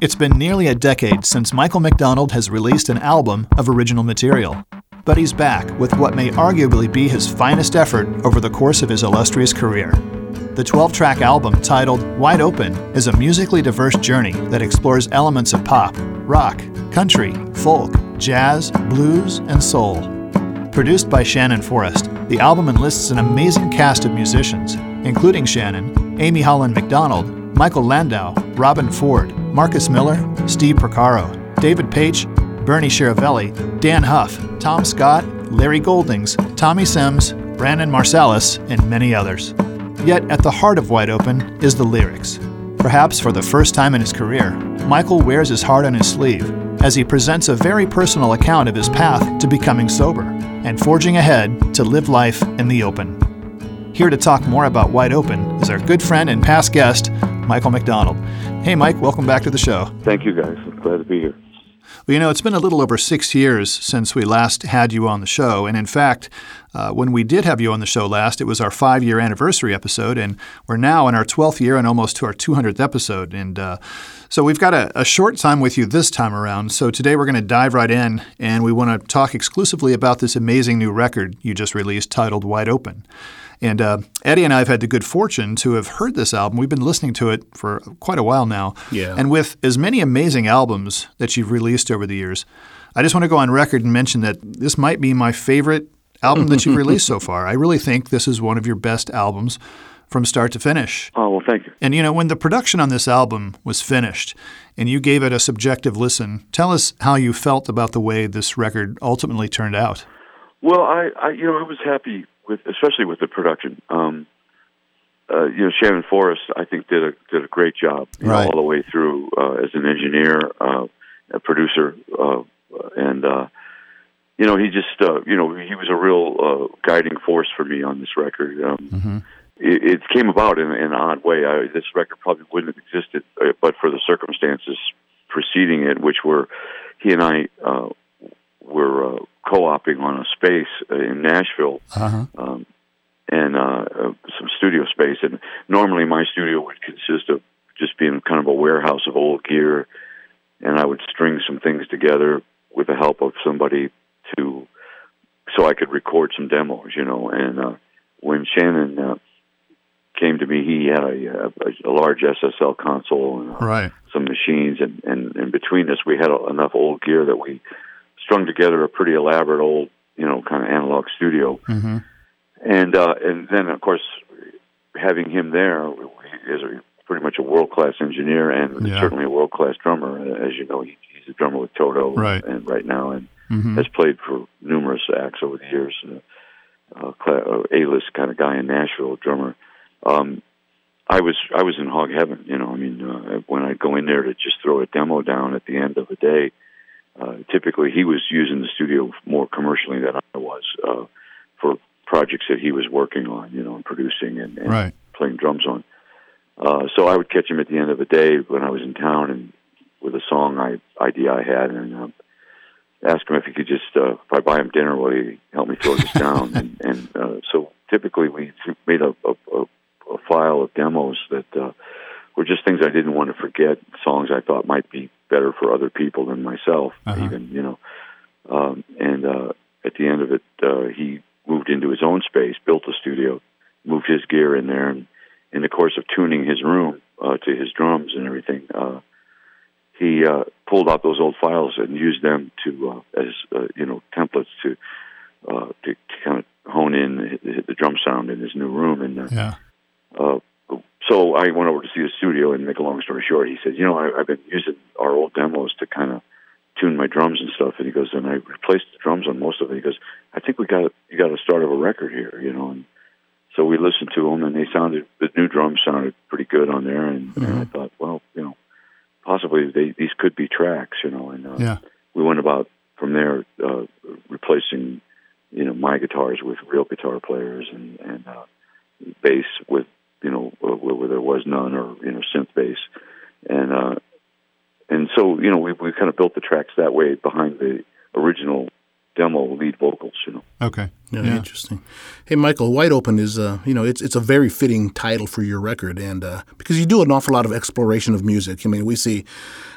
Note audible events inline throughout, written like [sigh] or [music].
It's been nearly a decade since Michael McDonald has released an album of original material. But he's back with what may arguably be his finest effort over the course of his illustrious career. The 12 track album, titled Wide Open, is a musically diverse journey that explores elements of pop, rock, country, folk, jazz, blues, and soul. Produced by Shannon Forrest, the album enlists an amazing cast of musicians, including Shannon, Amy Holland McDonald, Michael Landau, Robben Ford, Marcus Miller, Steve Porcaro, David Paich, Bernie Chiaravalle, Dann Huff, Tom Scott, Larry Goldings, Tommy Sims, Branford Marsalis, and many others. Yet at the heart of Wide Open is the lyrics. Perhaps for the first time in his career, Michael wears his heart on his sleeve as he presents a very personal account of his path to becoming sober and forging ahead to live life in the open. Here to talk more about Wide Open is our good friend and past guest, Michael McDonald. Hey, Mike, welcome back to the show. Thank you, guys. I'm glad to be here. Well, you know, it's been a little over six years since we last had you on the show. And in fact, uh, when we did have you on the show last, it was our five year anniversary episode. And we're now in our 12th year and almost to our 200th episode. And uh, so we've got a, a, short time with you this time around. So today we're going to dive right in and we want to talk exclusively about this amazing new record you just released titled Wide Open. And uh, Eddie and I have had the good fortune to have heard this album. We've been listening to it for quite a while now. Yeah. And with as many amazing albums that you've released over the years, I just want to go on record and mention that this might be my favorite album that you've [laughs] released so far. I really think this is one of your best albums from start to finish. Oh, well, thank you. And you know, when the production on this album was finished and you gave it a subjective listen, tell us how you felt about the way this record ultimately turned out. Well, I, I you know, I was happy with especially with the production. Um, uh, you know, Shannon Forrest, I think did a did a great job right. know, all the way through uh, as an engineer, uh, a producer, uh, and uh, you know, he just uh, you know he was a real uh, guiding force for me on this record. Um, mm-hmm. it, it came about in, in an odd way. I, this record probably wouldn't have existed, uh, but for the circumstances preceding it, which were he and I uh, were uh, co-oping on a space uh, in Nashville, uh-huh. um, and uh, uh, some studio space. And normally, my studio would consist of just being kind of a warehouse of old gear, and I would string some things together with the help of somebody to, so I could record some demos, you know. And uh, when Shannon uh, came to me, he had a, a, a large SSL console and uh, right. some machines, and, and, and between us, we had enough old gear that we strung together a pretty elaborate old, you know, kind of analog studio. Mm-hmm. And uh, and then of course having him there is a, pretty much a world class engineer and yeah. certainly a world class drummer. As you know, he, he's a drummer with Toto right. and right now and mm-hmm. has played for numerous acts over the years. Uh, uh, A list kind of guy in Nashville, drummer. Um, I was I was in hog heaven, you know. I mean, uh, when I go in there to just throw a demo down at the end of the day, uh, typically he was using the studio more commercially than I was uh, for projects that he was working on, you know, and producing and, and right. playing drums on. Uh, so I would catch him at the end of the day when I was in town and with a song I, idea I had and uh, ask him if he could just, uh, if I buy him dinner, will he help me throw this [laughs] down? and and uh, so typically we made a, a, a, a file of demos that uh, were just things I didn't want to forget, songs I thought might be better for other people than myself, uh-huh. even you know. Um, and uh, at the end of it, uh, he moved into his own space, built a studio, moved his gear in there, and in the course of tuning his room uh, to his drums and everything, uh, he uh, pulled out those old files and used them to uh, as uh, you know templates to uh, to, to kind of hone in the, the drum sound in his new room. And uh, yeah. I went over to see the studio, and make a long story short, he said, "You know, I, I've been using our old demos to kind of tune my drums and stuff." And he goes, "And I replaced the drums on most of it." He goes, "I think we got you got a start of a record here, you know." And so we listened to them, and they sounded the new drums sounded pretty good on there, and, mm-hmm. and I thought, well, you know, possibly they, these could be tracks, you know. And uh, yeah. we went about from there uh, replacing, you know, my guitars with real guitar players and and uh, bass with you know, where, where there was none, or you know, synth bass, and uh, and so you know, we we kind of built the tracks that way behind the original demo lead vocals. You know. Okay. Yeah, yeah, interesting. Hey, Michael, Wide Open is, uh, you know, it's it's a very fitting title for your record, and uh, because you do an awful lot of exploration of music. I mean, we see,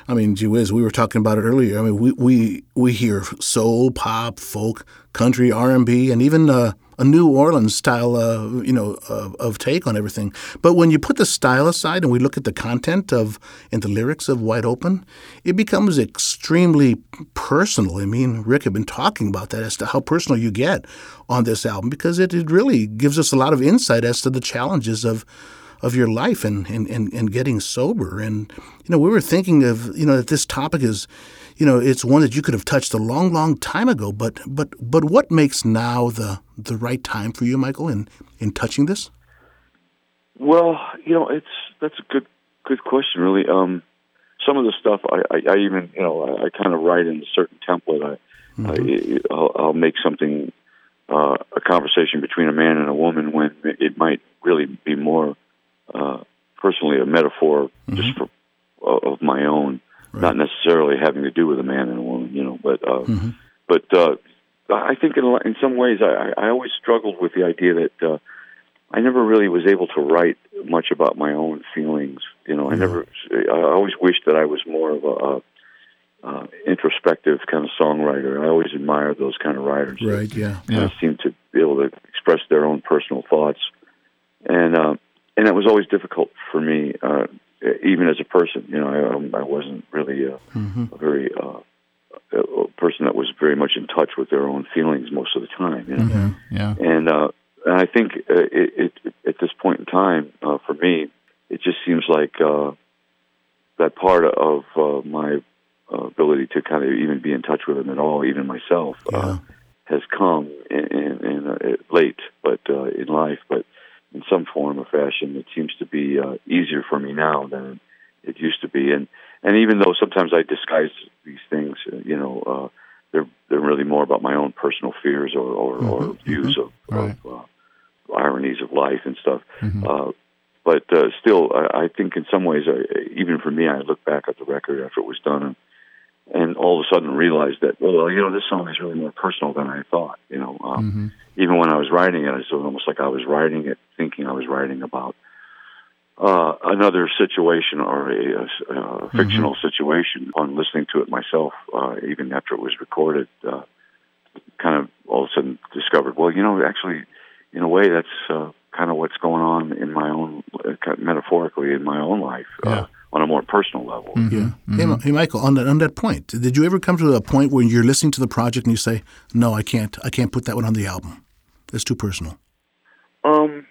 I mean, gee whiz, we were talking about it earlier. I mean, we we we hear soul, pop, folk, country, R and B, and even uh, a New Orleans style, uh, you know, of, of, take on everything. But when you put the style aside and we look at the content of and the lyrics of Wide Open, it becomes extremely personal. I mean, Rick had been talking about that as to how personal you get on this album because it, it really gives us a lot of insight as to the challenges of of your life and, and, and, and getting sober. And, you know, we were thinking of, you know, that this topic is you know, it's one that you could have touched a long, long time ago. But but but what makes now the the right time for you, Michael, in in touching this? Well, you know, it's that's a good good question, really. Um, some of the stuff I, I, I even you know I, I kind of write in a certain template. I, mm-hmm. I I'll, I'll make something uh, a conversation between a man and a woman when it might really be more uh, personally a metaphor mm-hmm. just for uh, of my own right. not necessarily having to do with a man and a woman, you know. But uh, mm-hmm. but uh, I think in in some ways I, I always struggled with the idea that uh, I never really was able to write much about my own feelings. You know, I never. I always wished that I was more of a. a uh, introspective kind of songwriter. I always admired those kind of writers. Right. Yeah. yeah. seem to be able to express their own personal thoughts, and uh, and it was always difficult for me. Uh, even as a person. You know, I, I wasn't really a, mm-hmm. a very uh, a person that was very much in touch with their own feelings most of the time. You know? mm-hmm. Yeah, and uh, and I think uh, it, it, at this point in time, uh, for me, it just seems like uh, that part of uh, my ability to kind of even be in touch with them at all, even myself, uh, yeah. uh, has come in, in, in uh, late, but uh, in life. But in some form or fashion. It seems to be uh, easier for me now than it used to be. And and even though sometimes I disguise these things, uh, you know, uh, they're they're really more about my own personal fears or or, mm-hmm. or views mm-hmm. of, right. of uh, ironies of life and stuff. Mm-hmm. Uh, but uh, still, I, I think in some ways, I, even for me, I look back at the record after it was done and and all of a sudden realized that, well, you know, this song is really more personal than I thought. You know, um, mm-hmm. even when I was writing it, it was almost like I was writing it thinking I was writing about uh, another situation or a, a, a fictional mm-hmm. situation. On listening to it myself, uh, even after it was recorded, uh, kind of all of a sudden discovered, well, you know, actually, in a way, that's uh, kind of what's going on in my own, uh, metaphorically, in my own life. Uh, on a more personal level. Mm-hmm. Yeah. Mm-hmm. Hey, hey, Michael, on that on that point, did you ever come to a point where you're listening to the project and you say, "No, I can't. I can't put that one on the album. It's too personal." Um.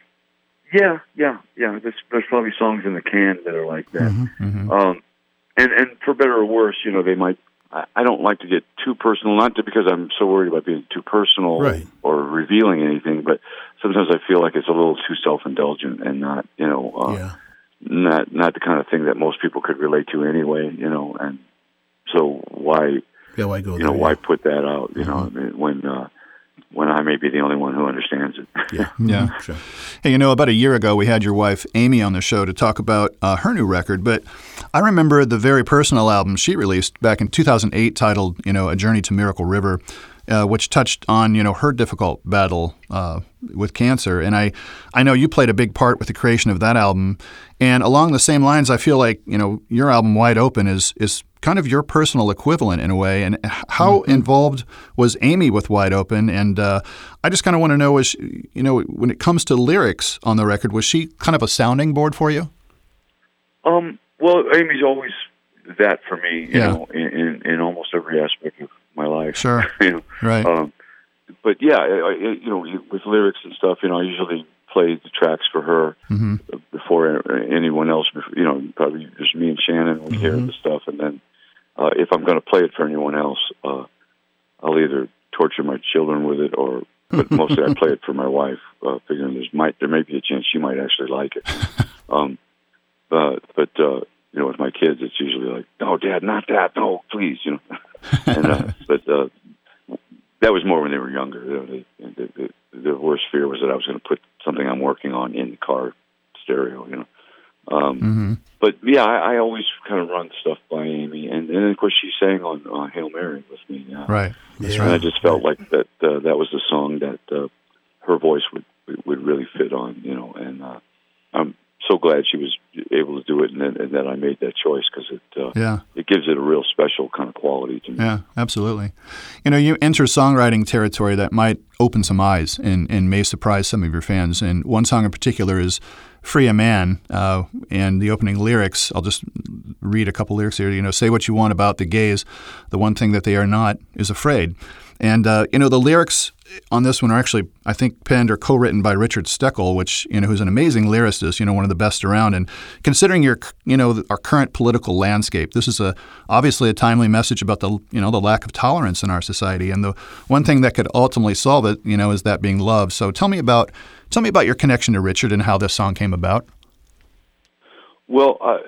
Yeah, yeah, yeah. There's, there's probably songs in the can that are like that. Mm-hmm. mm-hmm. Um, and and for better or worse, you know, they might. I, I don't like to get too personal, not to, because I'm so worried about being too personal right. or revealing anything, but sometimes I feel like it's a little too self indulgent and not, you know. Uh, yeah not not the kind of thing that most people could relate to anyway, you know. And so why, yeah, why go? You know, why put that out? You mm-hmm. know, when uh, when I may be the only one who understands it. yeah, yeah. Sure. Hey, you know, about a year ago, we had your wife Amy on the show to talk about uh, her new record. But I remember the very personal album she released back in 2008, titled "You know, A Journey to Miracle River." Uh, which touched on you know her difficult battle uh, with cancer, and I I know you played a big part with the creation of that album. And along the same lines, I feel like you know your album Wide Open is is kind of your personal equivalent in a way. And how mm-hmm. involved was Amy with Wide Open? And uh, I just kind of want to know is you know when it comes to lyrics on the record, was she kind of a sounding board for you? Um. Well, Amy's always that for me. You yeah. know, in, in, in almost every aspect of my life. Sure. [laughs] you know? Right. Um, but yeah, I, you know, with lyrics and stuff, you know, I usually play the tracks for her mm-hmm. before anyone else. You know, probably just me and Shannon would mm-hmm. hear the stuff, and then uh, if I'm going to play it for anyone else, uh, I'll either torture my children with it, or but [laughs] mostly I play it for my wife, uh, figuring there's might there may be a chance she might actually like it. [laughs] um, uh, but uh, you know, with my kids, it's usually like, "No, Dad, not that. No, please," you know. [laughs] and, uh, but uh, that was more when they were younger. You know, they, the, the, the worst fear was that I was going to put something I'm working on in the car stereo. You know. Um, mm-hmm. But yeah, I, I always kind of run stuff by Amy, and and then of course she sang on uh, Hail Mary with me. Uh, right. That's and right. I just felt like that uh, that was the song that uh, her voice would would really fit on, you know. And uh, I'm so glad she was able to do it, and, then, and that I made that choice because it uh, Yeah. it gives it a real special kind of quality to me. Yeah, absolutely. You know, you enter songwriting territory that might open some eyes and, and may surprise some of your fans. And one song in particular is Free a Man. Uh, and the opening lyrics, I'll just read a couple lyrics here. You know, say what you want about the gays. The one thing that they are not is afraid. And, uh, you know, the lyrics on this one are actually, I think, penned or co-written by Richard Stekol, which, you know, who's an amazing lyricist, you know, one of the best around. And considering your, you know, our current political landscape, this is a obviously a timely message about the, you know, the lack of tolerance in our society. And the one thing that could ultimately solve it, you know, is that being love. So tell me about, tell me about your connection to Richard and how this song came about. Well, I,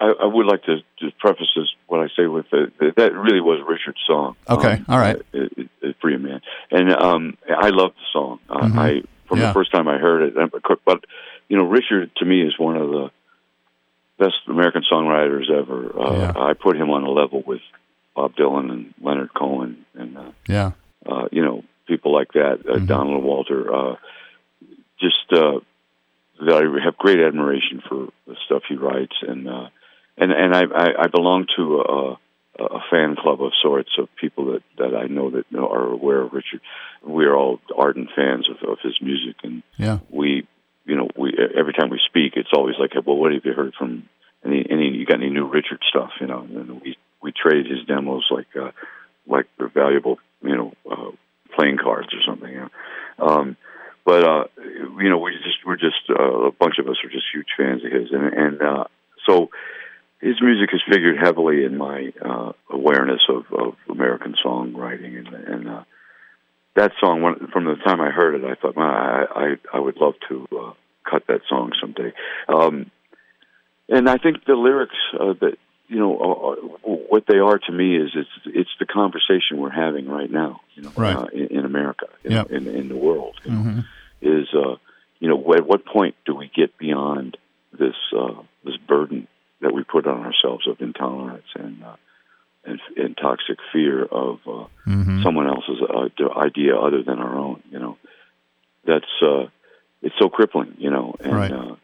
I, I would like to just preface this what I say with the, that really was Richard's song. Okay, um, all right. uh, Free Man, and um, I love the song. Uh, Mhm. I from Yeah. the first time I heard it, but you know, Richard to me is one of the best American songwriters ever. Uh, Yeah. I put him on a level with Bob Dylan and Leonard Cohen, and uh, Yeah. uh, you know, people like that, uh, Mhm. Donald Walter. Uh, just uh, that I have great admiration for the stuff he writes, and uh, and and I, I, I belong to a, a fan club of sorts of people that that I know that are aware of Richard. We are all ardent fans of, of his music, and Yeah. we, you know, we every time we speak, it's always like, well, what have you heard from any any you got any new Richard stuff? You know, and we we trade his demos like uh, like they're valuable, you know, uh, playing cards or something. You know? um, but uh, you know, we just we're just uh, a bunch of us are just huge fans of his, and and uh, so his music has figured heavily in my uh, awareness of, of American songwriting, and and uh, that song when, from the time I heard it, I thought, man, I I, I would love to uh, cut that song someday. Um, and I think the lyrics uh, that you know are, are, what they are to me is it's it's the conversation we're having right now, you know, Right. uh, in, in America, you Yep. in in the world. You know, hmm is uh, you know at what point do we get beyond this uh, this burden that we put on ourselves of intolerance and uh, and, and toxic fear of uh, hmm someone else's uh, idea other than our own. You know, that's uh, it's so crippling. You know, and Right. uh,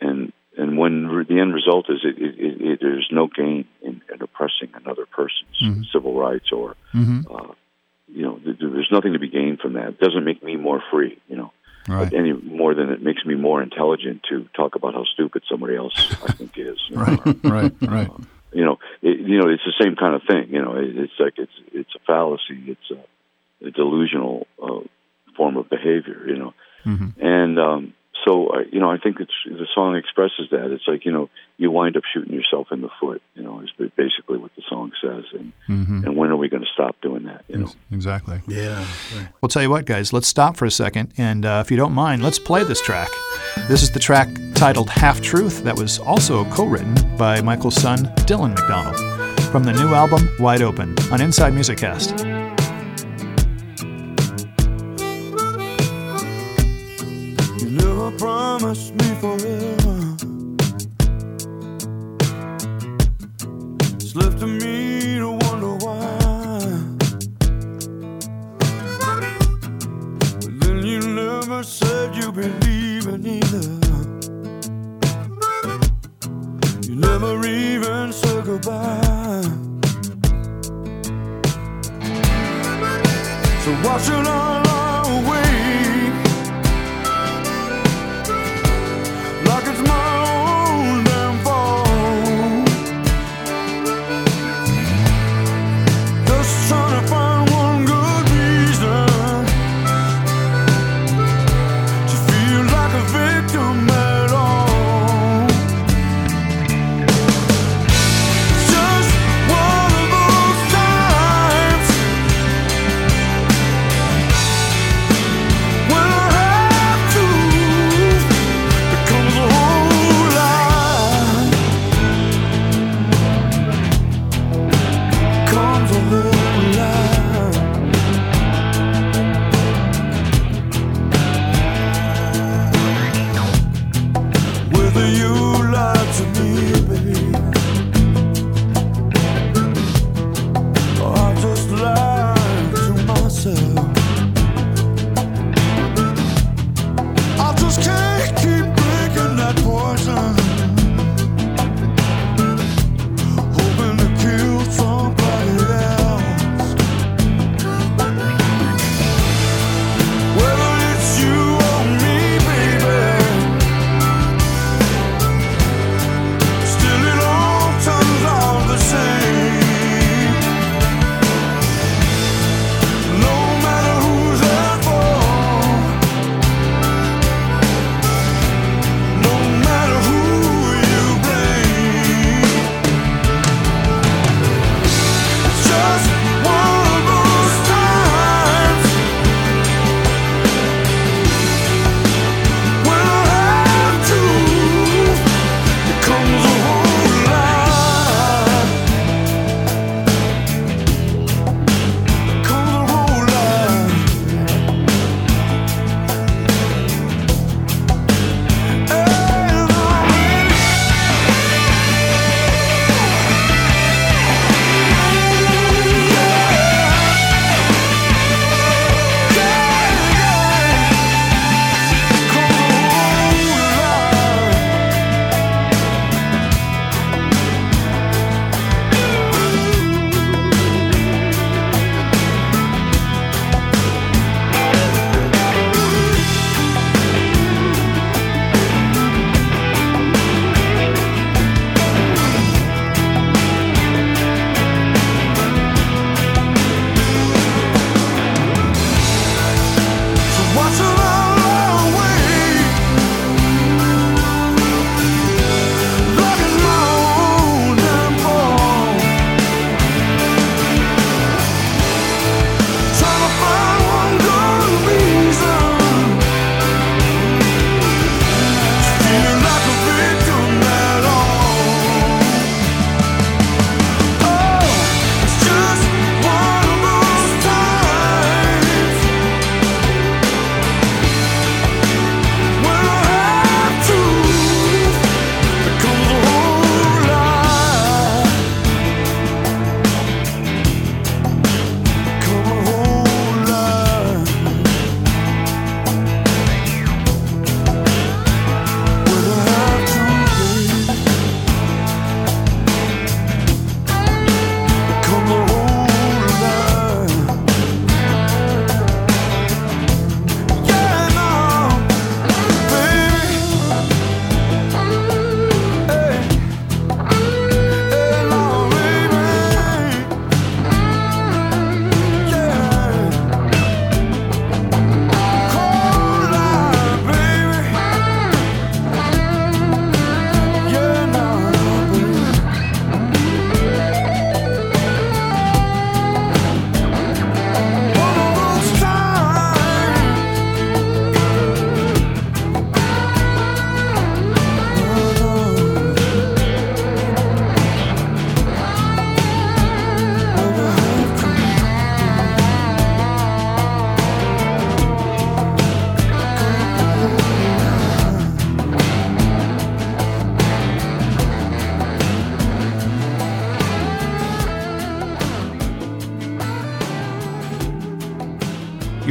and and when re- the end result is it, it, it, there's no gain in, in oppressing another person's Mhm. civil rights or hmm uh, you know th- there's nothing to be gained from that. It doesn't make me more free. You know Right. any more than it makes me more intelligent to talk about how stupid somebody else I [laughs] think is. Right. Right. Right. You know, it, you know, it's the same kind of thing. You know, it, it's like it's it's a fallacy. It's a, a delusional uh, form of behavior. You know, hmm and um, so uh, you know, I think it's the song expresses that. It's like you know, you wind up shooting yourself in the foot. You know, is basically what the song says. And hmm and when are we going to stop doing that? You know. Exactly. Yeah. right. Well, tell you what, guys, let's stop for a second, and uh, if you don't mind, let's play this track. This is the track titled Half Truth that was also co written by Michael's son, Dylan McDonald, from the new album Wide Open on Inside Music Cast. Promised me forever. It's left to me to wonder why. But then you never said you believe in either. You never even said goodbye. So why should I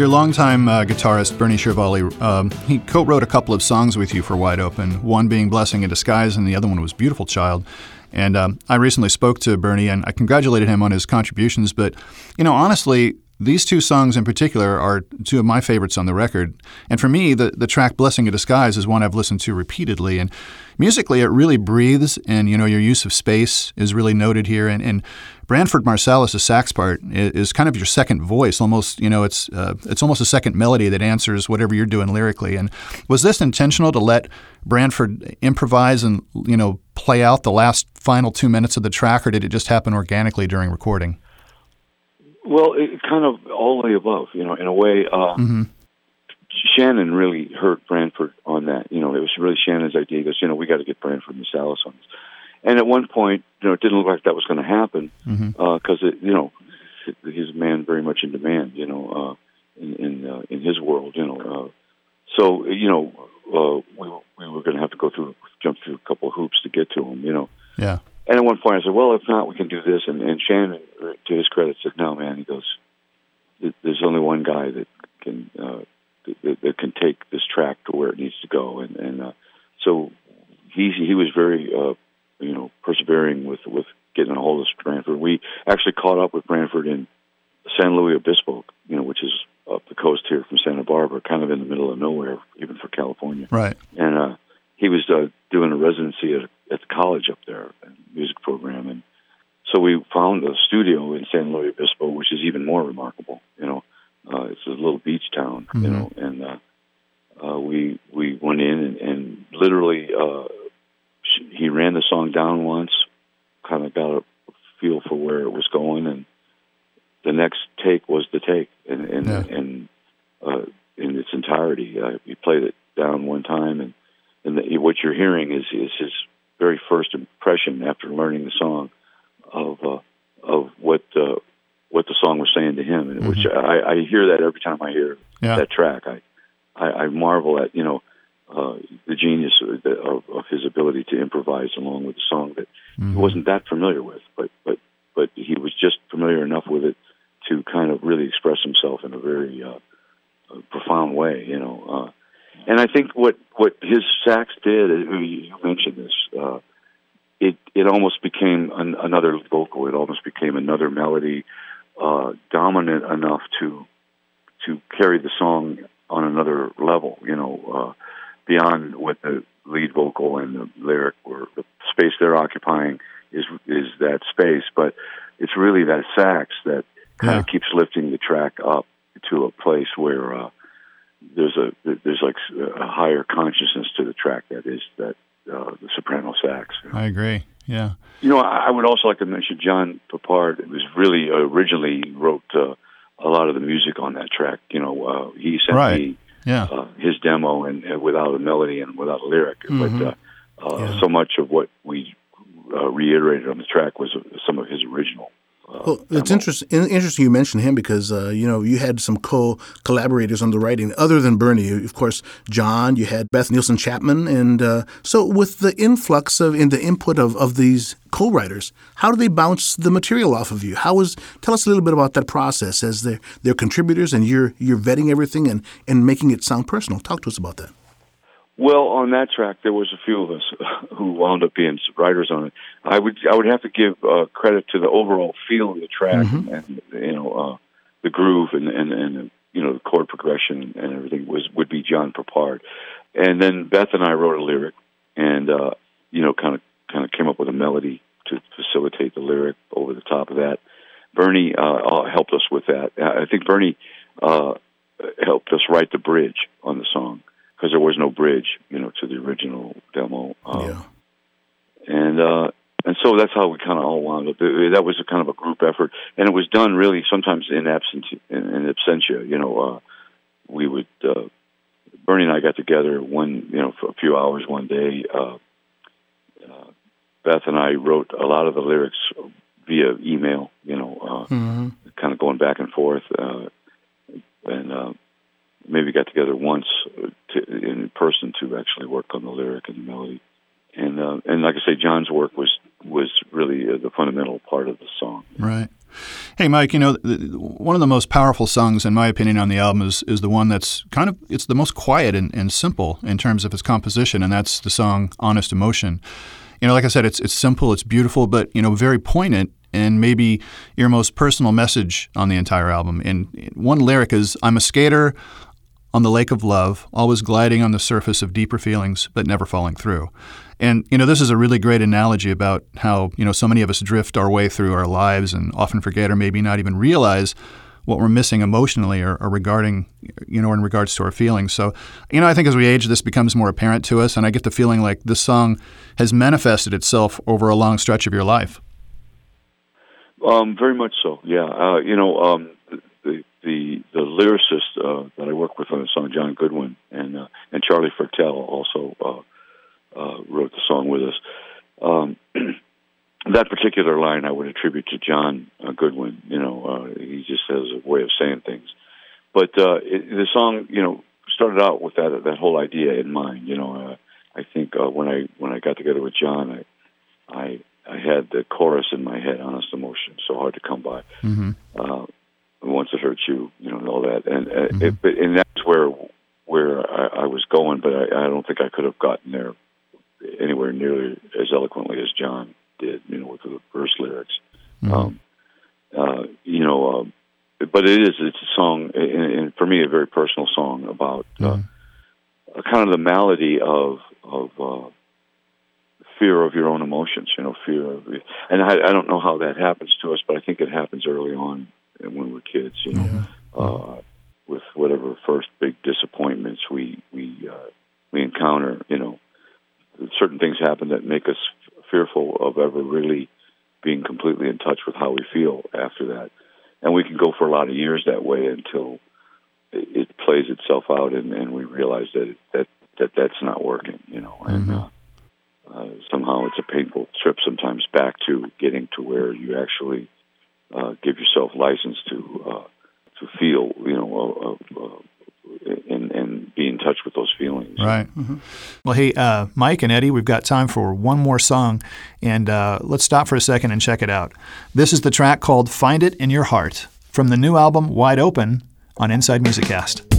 Your longtime uh, guitarist, Bernie Chiaravalle, um, he co wrote a couple of songs with you for Wide Open, one being Blessing in Disguise, and the other one was Beautiful Child. And um, I recently spoke to Bernie and I congratulated him on his contributions. But, you know, honestly, these two songs in particular are two of my favorites on the record. And for me, the, the track Blessing in Disguise is one I've listened to repeatedly. And musically, it really breathes, and, you know, your use of space is really noted here. And, and Branford Marsalis' sax part is, is, kind of your second voice, almost, you know, it's, uh, it's almost a second melody that answers whatever you're doing lyrically. And was this intentional to let Branford improvise and, you know, play out the last final two minutes of the track, or did it just happen organically during recording? Well, it kind of all the above, you know, in a way. Uh, mm-hmm. Shannon really hurt Branford on that. You know, it was really Shannon's idea. He goes, you know, we got to get Branford and Marsalis on this. And at one point, you know, it didn't look like that was going to happen because, mm-hmm. uh, you know, he's a man very much in demand, you know, uh, in in, uh, in his world, you know. Uh, so, you know, uh, we we were going to have to go through, jump through a couple of hoops to get to him, you know. Yeah. And at one point, I said, "Well, if not, we can do this." And, and Shannon, to his credit, said, "No, man." He goes, "There's only one guy that can uh, that, that can take this track to where it needs to go." And and uh, so he he was very uh, you know persevering with with getting a hold of Branford. We actually caught up with Branford in San Luis Obispo, you know, which is up the coast here from Santa Barbara, kind of in the middle of nowhere, even for California. Right. And uh, he was uh, doing a residency at, at the college up there, music program, and so we found a studio in San Luis Obispo, which is even more remarkable. You know, uh, it's a little beach town. Mm-hmm. You know, and uh, uh, we we went in and, and literally uh, he ran the song down once, kind of got a feel for where it was going, and the next take was the take, and and, yeah. and uh, in its entirety. Uh, he played it down one time, and and the, what you're hearing is is his very first impression after learning the song of uh, of what uh, what the song was saying to him, and mm-hmm. which I, I hear that every time I hear yeah. that track. I, I I marvel at you know uh, the genius of, of, of his ability to improvise along with the song that mm-hmm. he wasn't that familiar with, but but but he was just familiar enough with it to kind of really express himself in a very uh, profound way, you know. Uh, and I think what what his sax did, uh, you mentioned this, uh, it it almost became an, another vocal. It almost became another melody, uh, dominant enough to to carry the song on another level. You know, uh, beyond what the lead vocal and the lyric or the space they're occupying is is that space, but it's really that sax that kind yeah. of keeps lifting the track up to a place where uh, there's a there's like a higher consciousness to the track that is that uh, the soprano sax. I agree. Yeah. You know, I would also like to mention John Peppard. Was really uh, originally wrote uh, a lot of the music on that track. You know, uh, he sent right. me yeah. uh, his demo and uh, without a melody and without a lyric, mm-hmm. but uh, uh, yeah. so much of what we uh, reiterated on the track was uh, some of his original well, it's interesting. Interesting you mentioned him because uh, you know you had some co-collaborators on the writing other than Bernie. Of course, John. You had Beth Nielsen Chapman, and uh, so with the influx of in the input of, of these co-writers, how do they bounce the material off of you? How is tell us a little bit about that process as they're they're contributors and you're you're vetting everything and and making it sound personal. Talk to us about that. Well, on that track, there was a few of us [laughs] who wound up being writers on it. I would I would have to give uh, credit to the overall feel of the track mm-hmm. and you know uh, the groove and and and you know the chord progression and everything was would be John Peppard, and then Beth and I wrote a lyric and uh, you know kind of kind of came up with a melody to facilitate the lyric over the top of that. Bernie uh, helped us with that. I think Bernie uh, helped us write the bridge on the song because there was no bridge, you know, to the original demo. Um, yeah. And uh, and so that's how we kind of all wound up. That was a kind of a group effort, and it was done really sometimes in absence in, in absentia. You know, uh, we would uh, Bernie and I got together one, you know, for a few hours one day. Uh, uh, Beth and I wrote a lot of the lyrics via email. You know, uh, mm-hmm. kind of going back and forth, uh, and uh, maybe got together once to, in person to actually work on the lyric and the melody. And uh, and like I say, John's work was was really uh, the fundamental part of the song. Right. Hey, Mike, you know, one of the most powerful songs, in my opinion, on the album is, is the one that's kind of, it's the most quiet and, and simple in terms of its composition, and that's the song Honest Emotion. You know, like I said, it's, it's simple, it's beautiful, but, you know, very poignant and maybe your most personal message on the entire album. And one lyric is I'm a skater on the lake of love, always gliding on the surface of deeper feelings, but never falling through. And you know, this is a really great analogy about how you know so many of us drift our way through our lives and often forget or maybe not even realize what we're missing emotionally or, or, regarding you know in regards to our feelings. So you know, I think as we age, this becomes more apparent to us, and I get the feeling like this song has manifested itself over a long stretch of your life. Um, very much so. Yeah. Uh, you know, um, the the lyricist uh, that I work with on the song, John Goodwin, and uh, and Charlie Fertel also uh, uh, wrote the song with us. Um, [clears throat] that particular line I would attribute to John uh, Goodwin. You know, uh, he just has a way of saying things. But uh, it, the song, you know, started out with that that whole idea in mind. You know, uh, I think uh, when I when I got together with John, I I I had the chorus in my head, honest emotion, so hard to come by. Mm-hmm. Uh, once it hurts you, you know, and all that, and uh, mm-hmm. it, and that's where where I, I was going, but I, I don't think I could have gotten there anywhere nearly as eloquently as John did, you know, with the verse lyrics. Mm-hmm. Um, uh, you know, um, but it is it's a song, and, and for me, a very personal song about uh, mm-hmm. kind of the malady of of uh, fear of your own emotions, you know, fear of, and I, I don't know how that happens to us, but I think it happens early on when we're kids, you know, yeah. uh, with whatever first big disappointments we we uh, we encounter, you know, certain things happen that make us fearful of ever really being completely in touch with how we feel after that, and we can go for a lot of years that way until it, it plays itself out, and, and we realize that that that that's not working, you know, and. Mm-hmm. Uh, uh, somehow it's a painful trip sometimes back to getting to where you actually uh, give yourself license to uh, to feel, you know, uh, uh, and and be in touch with those feelings. Right. Mm-hmm. Well, hey, uh, Mike and Eddie, we've got time for one more song, and uh, let's stop for a second and check it out. This is the track called "Find It in Your Heart" from the new album "Wide Open" on Inside Music Cast.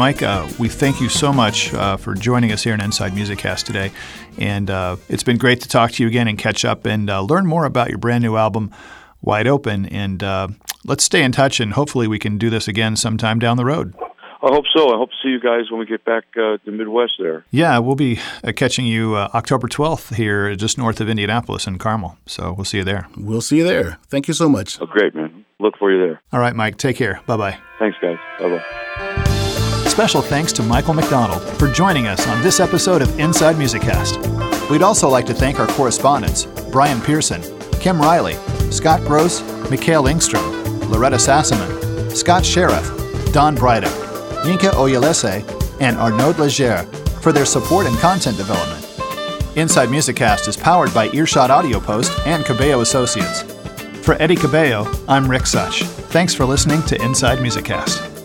Mike, uh, we thank you so much uh, for joining us here in Inside Music Cast today. And uh, it's been great to talk to you again and catch up and uh, learn more about your brand new album, Wide Open. And uh, let's stay in touch, and hopefully, we can do this again sometime down the road. I hope so. I hope to see you guys when we get back uh, to the Midwest there. Yeah, we'll be uh, catching you uh, October 12th here just north of Indianapolis in Carmel. So we'll see you there. We'll see you there. Thank you so much. Oh, great, man. Look for you there. All right, Mike. Take care. Bye bye. Thanks, guys. Bye bye. Special thanks to Michael McDonald for joining us on this episode of Inside Music Cast. We'd also like to thank our correspondents Brian Pearson, Kim Riley, Scott Gross, Mikhail Ingstrom, Loretta Sassaman, Scott Sheriff, Don Bryder, Yinka Oyelese, and Arnaud Leger for their support and content development. Inside Music Cast is powered by Earshot Audio Post and Cabello Associates. For Eddie Cabello, I'm Rick Such. Thanks for listening to Inside Music Cast.